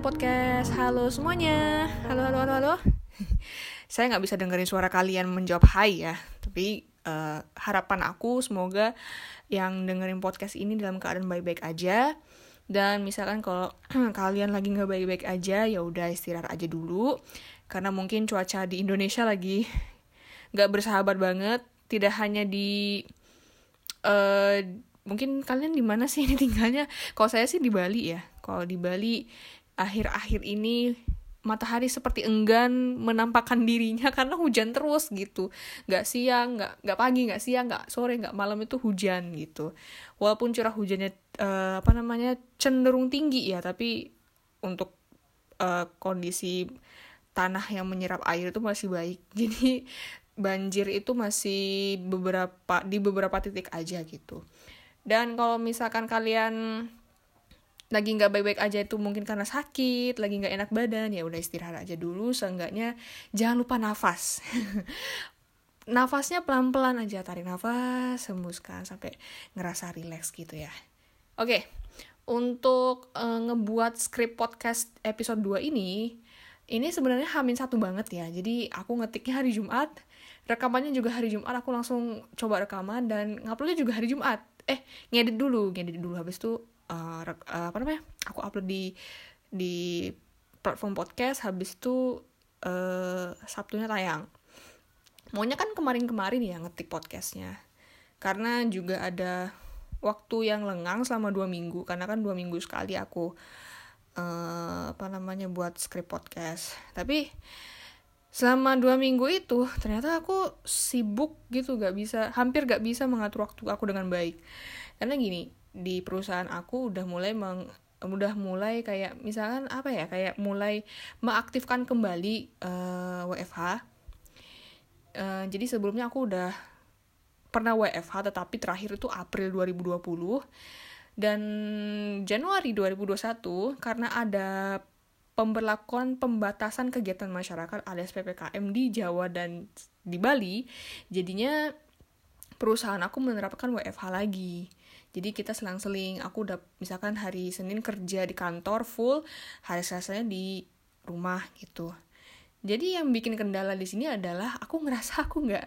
Podcast. Halo semuanya. Halo halo halo halo. Saya nggak bisa dengerin suara kalian menjawab hai ya. Tapi uh, harapan aku semoga yang dengerin podcast ini dalam keadaan baik-baik aja. Dan misalkan kalau kalian lagi nggak baik-baik aja, ya udah istirahat aja dulu. Karena mungkin cuaca di Indonesia lagi nggak bersahabat banget. Tidak hanya di uh, mungkin kalian di mana sih ini tinggalnya? Kalau saya sih di Bali ya. Kalau di Bali akhir-akhir ini matahari seperti enggan menampakkan dirinya karena hujan terus gitu. Nggak siang nggak nggak pagi nggak siang nggak sore nggak malam itu hujan gitu. Walaupun curah hujannya uh, apa namanya cenderung tinggi ya tapi untuk uh, kondisi tanah yang menyerap air itu masih baik. Jadi banjir itu masih beberapa di beberapa titik aja gitu. Dan kalau misalkan kalian lagi nggak baik-baik aja itu mungkin karena sakit, lagi nggak enak badan, ya udah istirahat aja dulu. Seenggaknya jangan lupa nafas. Nafasnya pelan-pelan aja, tarik nafas, hembuskan sampai ngerasa rileks gitu ya. Oke, untuk uh, ngebuat skrip podcast episode 2 ini, ini sebenarnya hamin satu banget ya. Jadi aku ngetiknya hari Jumat, rekamannya juga hari Jumat, aku langsung coba rekaman dan nguploadnya juga hari Jumat. Eh, ngedit dulu, ngedit dulu habis itu uh, apa namanya aku upload di di platform podcast habis itu uh, sabtunya tayang. Maunya kan kemarin-kemarin ya ngetik podcastnya. Karena juga ada waktu yang lengang selama dua minggu karena kan dua minggu sekali aku uh, apa namanya buat script podcast. Tapi selama dua minggu itu ternyata aku sibuk gitu gak bisa hampir gak bisa mengatur waktu aku dengan baik. Karena gini di perusahaan aku udah mulai meng udah mulai kayak misalkan apa ya kayak mulai mengaktifkan kembali uh, eh, WFH uh, eh, jadi sebelumnya aku udah pernah WFH tetapi terakhir itu April 2020 dan Januari 2021 karena ada pemberlakuan pembatasan kegiatan masyarakat alias PPKM di Jawa dan di Bali jadinya perusahaan aku menerapkan WFH lagi jadi kita selang-seling. Aku udah misalkan hari Senin kerja di kantor full hari Selasanya di rumah gitu. Jadi yang bikin kendala di sini adalah aku ngerasa aku nggak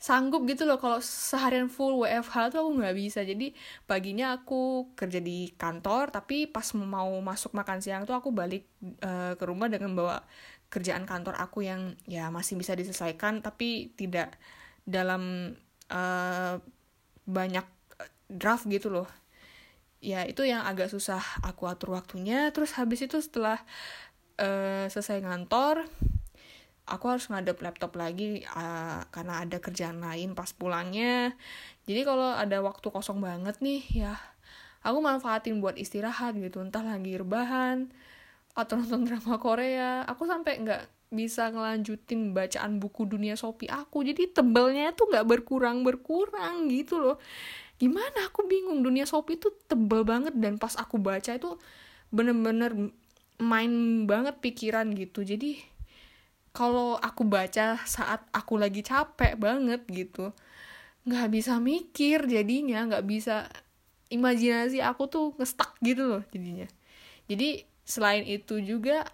sanggup gitu loh. Kalau seharian full WFH tuh aku nggak bisa. Jadi paginya aku kerja di kantor tapi pas mau masuk makan siang tuh aku balik uh, ke rumah dengan bawa kerjaan kantor aku yang ya masih bisa diselesaikan tapi tidak dalam uh, banyak draft gitu loh. Ya itu yang agak susah aku atur waktunya. Terus habis itu setelah uh, selesai ngantor aku harus ngadep laptop lagi uh, karena ada kerjaan lain pas pulangnya. Jadi kalau ada waktu kosong banget nih ya aku manfaatin buat istirahat gitu. Entah lagi rebahan atau nonton drama Korea. Aku sampai nggak bisa ngelanjutin bacaan buku dunia Sopi aku. Jadi tebelnya tuh nggak berkurang berkurang gitu loh gimana? Aku bingung. Dunia Shopee itu tebel banget dan pas aku baca itu bener-bener main banget pikiran gitu. Jadi kalau aku baca saat aku lagi capek banget gitu nggak bisa mikir jadinya nggak bisa imajinasi aku tuh ngestak gitu loh jadinya. Jadi selain itu juga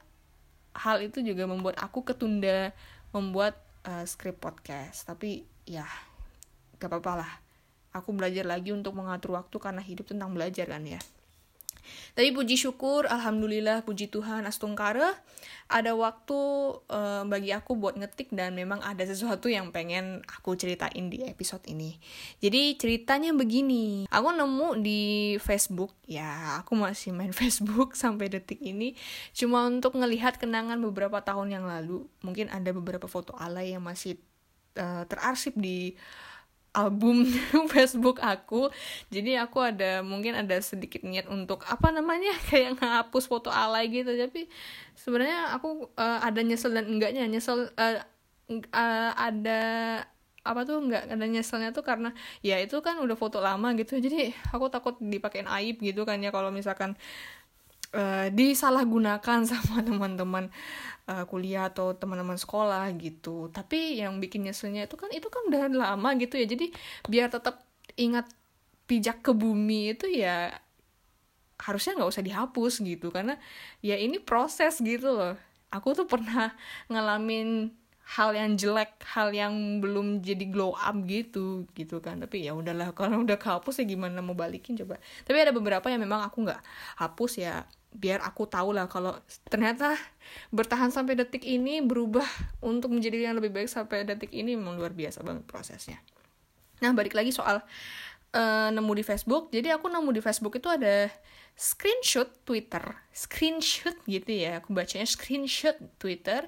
hal itu juga membuat aku ketunda membuat uh, skrip podcast. Tapi ya gak apa-apa lah aku belajar lagi untuk mengatur waktu karena hidup tentang belajar kan ya tapi puji syukur, alhamdulillah, puji Tuhan, astungkara, ada waktu uh, bagi aku buat ngetik dan memang ada sesuatu yang pengen aku ceritain di episode ini. Jadi ceritanya begini, aku nemu di Facebook, ya aku masih main Facebook sampai detik ini, cuma untuk ngelihat kenangan beberapa tahun yang lalu. Mungkin ada beberapa foto alay yang masih uh, terarsip di album Facebook aku. Jadi aku ada mungkin ada sedikit niat untuk apa namanya kayak ngapus foto alay gitu. Tapi sebenarnya aku uh, ada nyesel dan enggaknya. Nyesel uh, uh, ada apa tuh nggak ada nyeselnya tuh karena ya itu kan udah foto lama gitu. Jadi aku takut dipakein aib gitu kan ya. Kalau misalkan uh, disalahgunakan sama teman-teman uh, kuliah atau teman-teman sekolah gitu. Tapi yang bikin nyeselnya itu kan itu kan udah lama gitu ya. Jadi biar tetap ingat pijak ke bumi itu ya harusnya nggak usah dihapus gitu. Karena ya ini proses gitu loh. Aku tuh pernah ngalamin hal yang jelek hal yang belum jadi glow up gitu gitu kan. Tapi ya udahlah kalau udah kehapus ya gimana mau balikin coba. Tapi ada beberapa yang memang aku nggak hapus ya biar aku tahu lah kalau ternyata bertahan sampai detik ini berubah untuk menjadi yang lebih baik sampai detik ini memang luar biasa banget prosesnya. Nah balik lagi soal uh, nemu di Facebook. Jadi aku nemu di Facebook itu ada screenshot Twitter, screenshot gitu ya, aku bacanya screenshot Twitter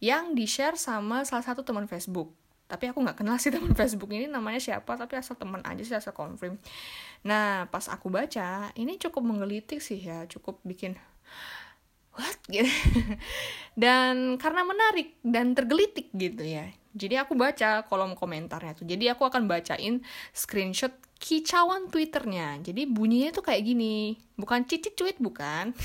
yang di-share sama salah satu teman Facebook. Tapi aku nggak kenal sih teman Facebook ini namanya siapa, tapi asal teman aja sih asal confirm. Nah, pas aku baca, ini cukup menggelitik sih ya, cukup bikin what gitu. dan karena menarik dan tergelitik gitu ya. Jadi aku baca kolom komentarnya tuh. Jadi aku akan bacain screenshot kicauan Twitternya. Jadi bunyinya tuh kayak gini. Bukan cicit cuit, bukan.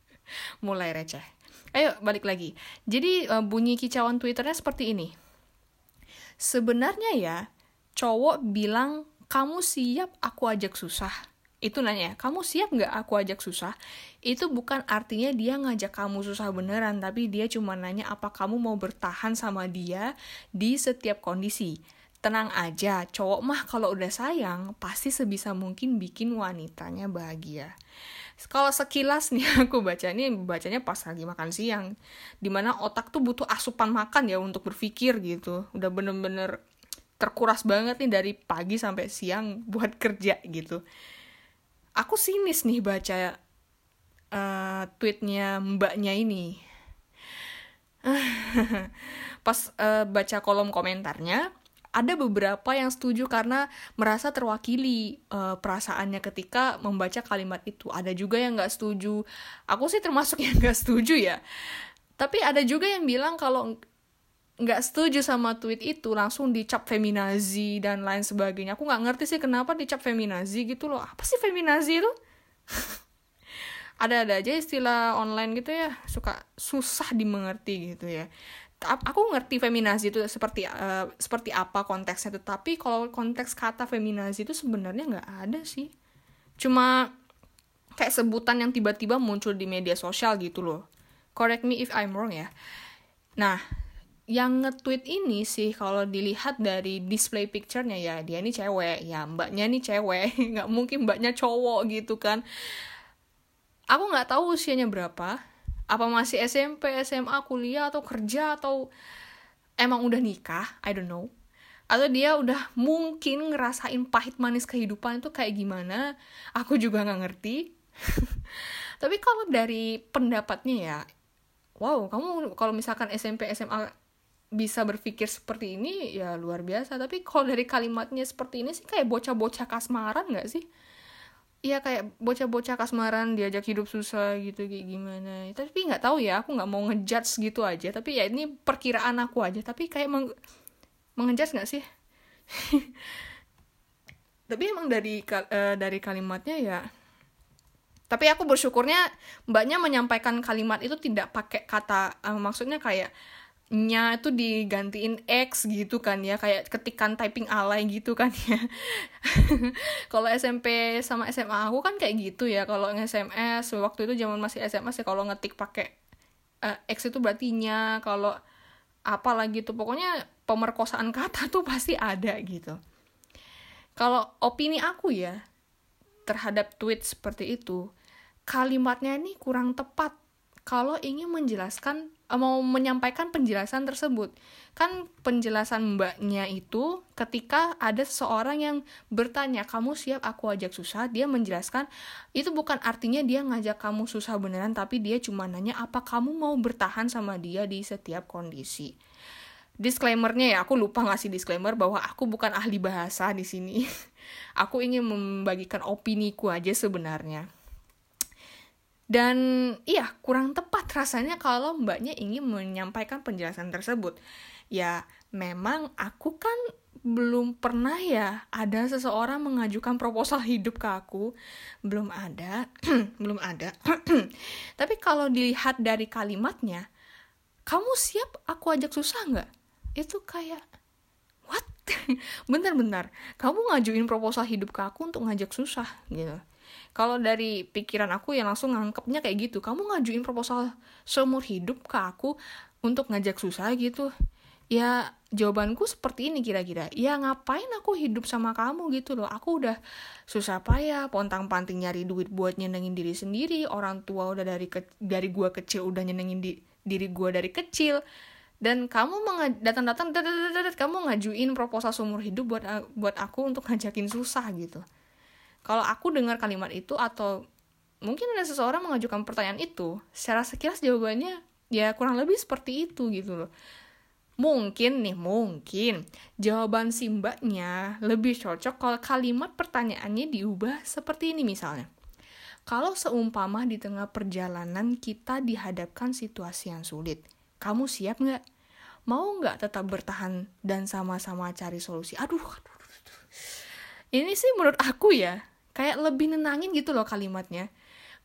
Mulai receh. Ayo balik lagi. Jadi uh, bunyi kicauan Twitternya seperti ini. Sebenarnya ya, cowok bilang kamu siap aku ajak susah. Itu nanya, kamu siap nggak aku ajak susah? Itu bukan artinya dia ngajak kamu susah beneran, tapi dia cuma nanya apa kamu mau bertahan sama dia di setiap kondisi tenang aja, cowok mah kalau udah sayang pasti sebisa mungkin bikin wanitanya bahagia. Kalau sekilas nih aku baca ini bacanya pas lagi makan siang, di mana otak tuh butuh asupan makan ya untuk berpikir gitu. Udah bener-bener terkuras banget nih dari pagi sampai siang buat kerja gitu. Aku sinis nih baca uh, tweetnya mbaknya ini. pas uh, baca kolom komentarnya, ada beberapa yang setuju karena merasa terwakili uh, perasaannya ketika membaca kalimat itu. Ada juga yang nggak setuju. Aku sih termasuk yang nggak setuju ya. Tapi ada juga yang bilang kalau nggak setuju sama tweet itu langsung dicap feminazi dan lain sebagainya. Aku nggak ngerti sih kenapa dicap feminazi gitu loh. Apa sih feminazi itu? ada-ada aja istilah online gitu ya suka susah dimengerti gitu ya aku ngerti feminazi itu seperti uh, seperti apa konteksnya tetapi kalau konteks kata feminazi itu sebenarnya nggak ada sih. Cuma kayak sebutan yang tiba-tiba muncul di media sosial gitu loh. Correct me if I'm wrong ya. Nah yang nge-tweet ini sih kalau dilihat dari display picture-nya ya dia ini cewek ya mbaknya ini cewek nggak mungkin mbaknya cowok gitu kan. Aku nggak tahu usianya berapa apa masih SMP SMA kuliah atau kerja atau emang udah nikah? I don't know. Atau dia udah mungkin ngerasain pahit manis kehidupan itu kayak gimana? Aku juga nggak ngerti. Tapi kalau dari pendapatnya ya wow kamu kalau misalkan SMP SMA bisa berpikir seperti ini ya luar biasa. Tapi kalau dari kalimatnya seperti ini sih kayak bocah-bocah kasmaran nggak sih Iya kayak bocah-bocah kasmaran diajak hidup susah gitu kayak gimana. Tapi nggak tahu ya aku nggak mau ngejudge gitu aja. Tapi ya ini perkiraan aku aja. Tapi kayak meng mengejudge nggak sih? Tapi emang dari uh, dari kalimatnya ya tapi aku bersyukurnya mbaknya menyampaikan kalimat itu tidak pakai kata uh, maksudnya kayak nya itu digantiin X gitu kan ya kayak ketikan typing alay gitu kan ya. Kalau SMP sama SMA aku kan kayak gitu ya kalau SMS waktu itu zaman masih SMS ya kalau ngetik pakai uh, X itu berarti nya kalau apa lagi tuh pokoknya pemerkosaan kata tuh pasti ada gitu. Kalau opini aku ya terhadap tweet seperti itu kalimatnya ini kurang tepat. Kalau ingin menjelaskan mau menyampaikan penjelasan tersebut. Kan penjelasan mbaknya itu ketika ada seseorang yang bertanya, "Kamu siap aku ajak susah?" Dia menjelaskan, itu bukan artinya dia ngajak kamu susah beneran, tapi dia cuma nanya apa kamu mau bertahan sama dia di setiap kondisi. Disclaimernya ya, aku lupa ngasih disclaimer bahwa aku bukan ahli bahasa di sini. aku ingin membagikan opini ku aja sebenarnya dan iya, kurang tepat rasanya kalau mbaknya ingin menyampaikan penjelasan tersebut. Ya, memang aku kan belum pernah ya ada seseorang mengajukan proposal hidup ke aku. Belum ada, belum ada. Tapi kalau dilihat dari kalimatnya, kamu siap aku ajak susah nggak? Itu kayak, what? Bentar-bentar, kamu ngajuin proposal hidup ke aku untuk ngajak susah gitu kalau dari pikiran aku yang langsung nangkepnya kayak gitu. Kamu ngajuin proposal seumur hidup ke aku untuk ngajak susah gitu. Ya jawabanku seperti ini kira-kira. Ya ngapain aku hidup sama kamu gitu loh. Aku udah susah payah pontang panting nyari duit buat nyenengin diri sendiri. Orang tua udah dari ke, dari gua kecil udah nyenengin di, diri gua dari kecil. Dan kamu datang-datang kamu ngajuin proposal seumur hidup buat buat aku untuk ngajakin susah gitu kalau aku dengar kalimat itu atau mungkin ada seseorang mengajukan pertanyaan itu secara sekilas jawabannya ya kurang lebih seperti itu gitu loh Mungkin nih, mungkin jawaban si mbaknya lebih cocok kalau kalimat pertanyaannya diubah seperti ini misalnya. Kalau seumpama di tengah perjalanan kita dihadapkan situasi yang sulit, kamu siap nggak? Mau nggak tetap bertahan dan sama-sama cari solusi? Aduh, aduh, aduh. Ini sih menurut aku ya, kayak lebih nenangin gitu loh kalimatnya.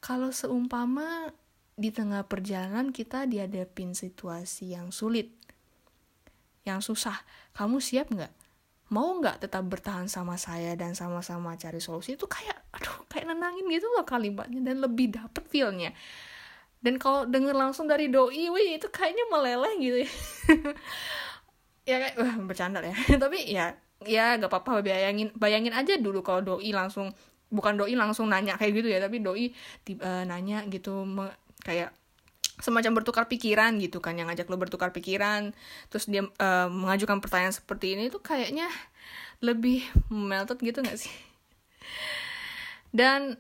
Kalau seumpama di tengah perjalanan kita dihadapin situasi yang sulit, yang susah. Kamu siap nggak? Mau nggak tetap bertahan sama saya dan sama-sama cari solusi? Itu kayak, aduh, kayak nenangin gitu loh kalimatnya dan lebih dapet feelnya. Dan kalau denger langsung dari doi, wih itu kayaknya meleleh gitu ya. ya kayak, wah bercanda ya. Tapi ya, ya gak apa-apa bayangin, bayangin aja dulu kalau doi langsung bukan doi langsung nanya kayak gitu ya tapi doi tiba, uh, nanya gitu me, kayak semacam bertukar pikiran gitu kan yang ngajak lo bertukar pikiran terus dia uh, mengajukan pertanyaan seperti ini tuh kayaknya lebih melted gitu gak sih? Dan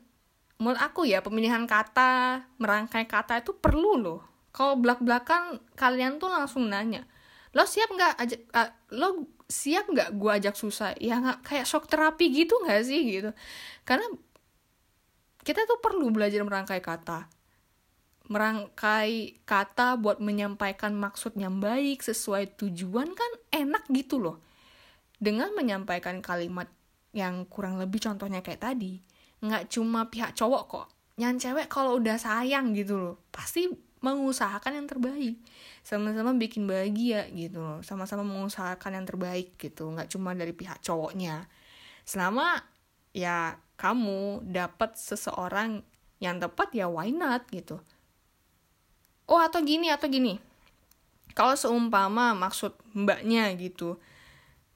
menurut aku ya pemilihan kata merangkai kata itu perlu loh. Kalau belak belakan kalian tuh langsung nanya lo siap nggak ajak uh, lo siap nggak gue ajak susah ya nggak kayak shock terapi gitu nggak sih gitu karena kita tuh perlu belajar merangkai kata merangkai kata buat menyampaikan maksud yang baik sesuai tujuan kan enak gitu loh. Dengan menyampaikan kalimat yang kurang lebih contohnya kayak tadi, nggak cuma pihak cowok kok. Yang cewek kalau udah sayang gitu loh, pasti mengusahakan yang terbaik. Sama-sama bikin bahagia gitu sama-sama mengusahakan yang terbaik gitu, nggak cuma dari pihak cowoknya. Selama ya kamu dapat seseorang yang tepat ya why not gitu. Oh atau gini atau gini. Kalau seumpama maksud mbaknya gitu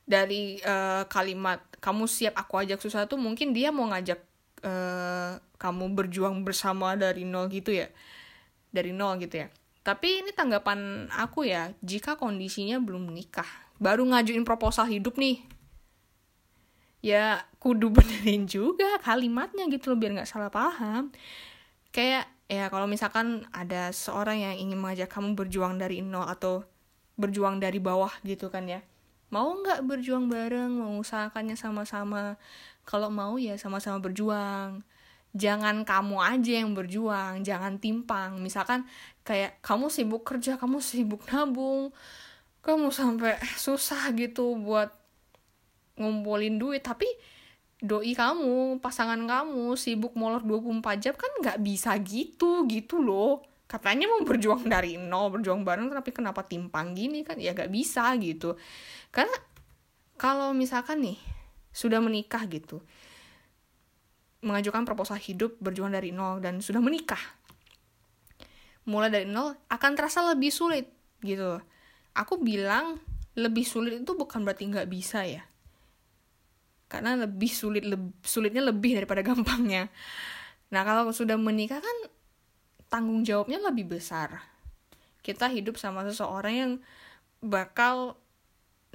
dari uh, kalimat kamu siap aku ajak susah tuh mungkin dia mau ngajak uh, kamu berjuang bersama dari nol gitu ya dari nol gitu ya. Tapi ini tanggapan aku ya jika kondisinya belum menikah baru ngajuin proposal hidup nih. Ya kudu benerin juga kalimatnya gitu loh biar nggak salah paham. Kayak ya kalau misalkan ada seorang yang ingin mengajak kamu berjuang dari nol atau berjuang dari bawah gitu kan ya. Mau nggak berjuang bareng mengusahakannya sama-sama? Kalau mau ya sama-sama berjuang jangan kamu aja yang berjuang jangan timpang misalkan kayak kamu sibuk kerja kamu sibuk nabung kamu sampai susah gitu buat ngumpulin duit tapi doi kamu, pasangan kamu sibuk molor 24 jam kan nggak bisa gitu, gitu loh. Katanya mau berjuang dari nol, berjuang bareng, tapi kenapa timpang gini kan? Ya nggak bisa gitu. Karena kalau misalkan nih, sudah menikah gitu, mengajukan proposal hidup berjuang dari nol dan sudah menikah, mulai dari nol akan terasa lebih sulit gitu. Aku bilang lebih sulit itu bukan berarti nggak bisa ya. Karena lebih sulit lebih, sulitnya lebih daripada gampangnya. Nah kalau sudah menikah kan tanggung jawabnya lebih besar. Kita hidup sama seseorang yang bakal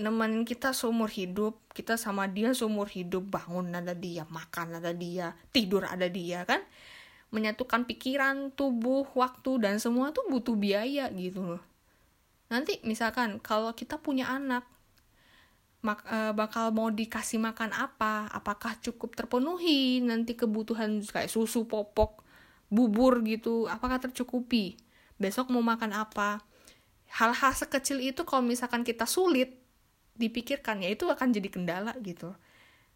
nemenin kita seumur hidup kita sama dia seumur hidup bangun ada dia makan ada dia tidur ada dia kan? Menyatukan pikiran tubuh waktu dan semua tuh butuh biaya gitu loh. Nanti misalkan kalau kita punya anak uh, bakal mau dikasih makan apa? Apakah cukup terpenuhi nanti kebutuhan kayak susu popok bubur gitu? Apakah tercukupi? Besok mau makan apa? Hal-hal sekecil itu kalau misalkan kita sulit dipikirkan ya itu akan jadi kendala gitu.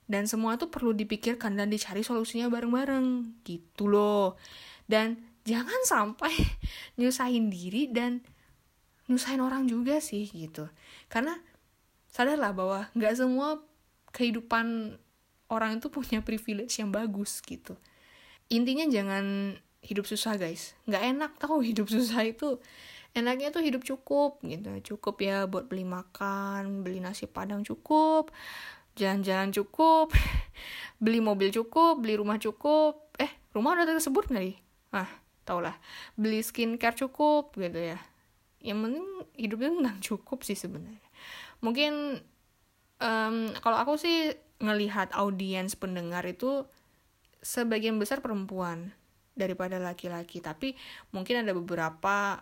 Dan semua itu perlu dipikirkan dan dicari solusinya bareng-bareng gitu loh. Dan jangan sampai nyusahin diri dan nyusahin orang juga sih gitu. Karena sadarlah bahwa nggak semua kehidupan orang itu punya privilege yang bagus gitu. Intinya jangan hidup susah guys. Nggak enak tahu hidup susah itu enaknya tuh hidup cukup gitu. Cukup ya buat beli makan beli nasi padang cukup jalan-jalan cukup beli mobil cukup beli rumah cukup. Eh rumah udah tersebut nggak nih ah tau lah beli skincare cukup gitu ya. Yang penting hidupnya tentang cukup sih sebenarnya. Mungkin um, kalau aku sih ngelihat audiens pendengar itu sebagian besar perempuan daripada laki-laki. Tapi mungkin ada beberapa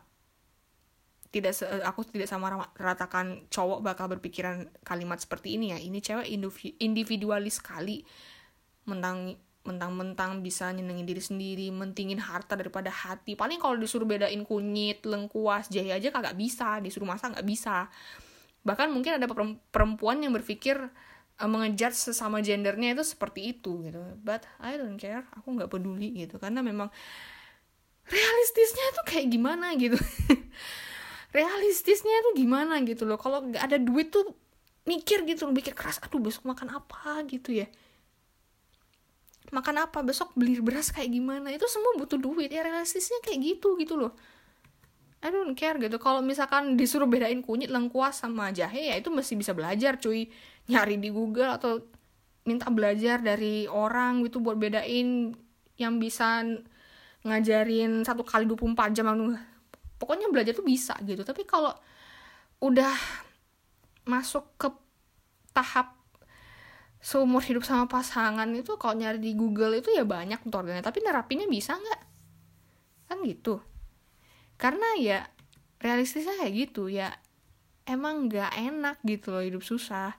tidak se aku tidak sama ratakan cowok bakal berpikiran kalimat seperti ini ya. Ini cewek individualis sekali. Mentang mentang-mentang bisa nyenengin diri sendiri mentingin harta daripada hati. Paling kalau disuruh bedain kunyit lengkuas jahe aja kagak bisa disuruh masak nggak bisa. Bahkan mungkin ada perempuan yang berpikir uh, mengejar sesama gendernya itu seperti itu gitu. But I don't care aku nggak peduli gitu. Karena memang realistisnya itu kayak gimana gitu realistisnya tuh gimana gitu loh. Kalau nggak ada duit tuh mikir gitu loh mikir keras aduh besok makan apa? gitu ya. Makan apa? Besok beli beras kayak gimana? Itu semua butuh duit ya realistisnya kayak gitu gitu loh. I don't care gitu. Kalau misalkan disuruh bedain kunyit lengkuas sama jahe ya itu mesti bisa belajar cuy. Nyari di Google atau minta belajar dari orang gitu buat bedain yang bisa ngajarin satu kali 24 jam pokoknya belajar tuh bisa gitu. Tapi kalau udah masuk ke tahap seumur hidup sama pasangan itu kalau nyari di Google itu ya banyak tutorialnya tapi nerapinnya bisa nggak? Kan gitu. Karena ya realistisnya kayak gitu. Ya emang nggak enak gitu loh hidup susah.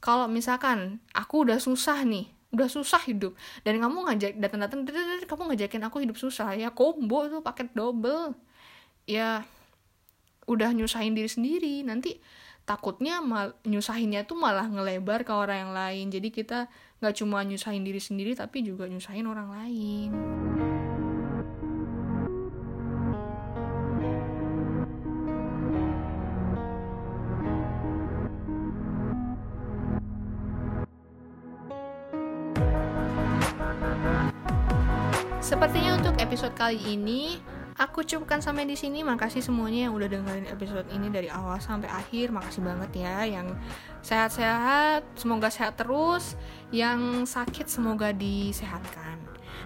Kalau misalkan aku udah susah nih udah susah hidup dan kamu ngajak datang-datang kamu ngajakin aku hidup susah. Ya combo itu paket double ya udah nyusahin diri sendiri. Nanti takutnya mal nyusahinnya tuh malah ngelebar ke orang yang lain. Jadi kita nggak cuma nyusahin diri sendiri tapi juga nyusahin orang lain. Sepertinya untuk episode kali ini Aku cukupkan sampai di sini. Makasih semuanya yang udah dengerin episode ini dari awal sampai akhir. Makasih banget ya yang sehat-sehat, semoga sehat terus. Yang sakit semoga disehatkan.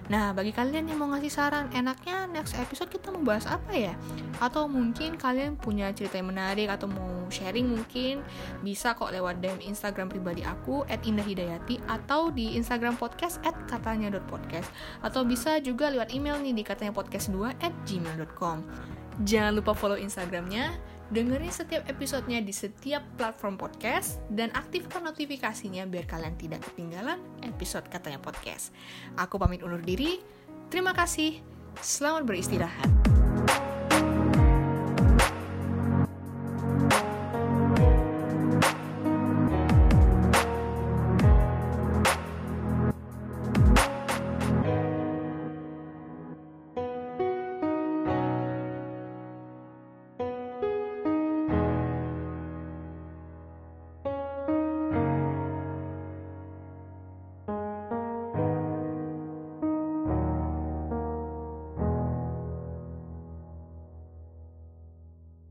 Nah, bagi kalian yang mau ngasih saran, enaknya next episode kita mau bahas apa ya? Atau mungkin kalian punya cerita yang menarik atau mau sharing mungkin bisa kok lewat DM Instagram pribadi aku @indahhidayati atau di Instagram podcast @katanya.podcast atau bisa juga lewat email nih di katanya podcast 2 gmail.com. Jangan lupa follow Instagramnya Dengerin setiap episodenya di setiap platform podcast dan aktifkan notifikasinya biar kalian tidak ketinggalan episode katanya podcast. Aku pamit undur diri. Terima kasih. Selamat beristirahat.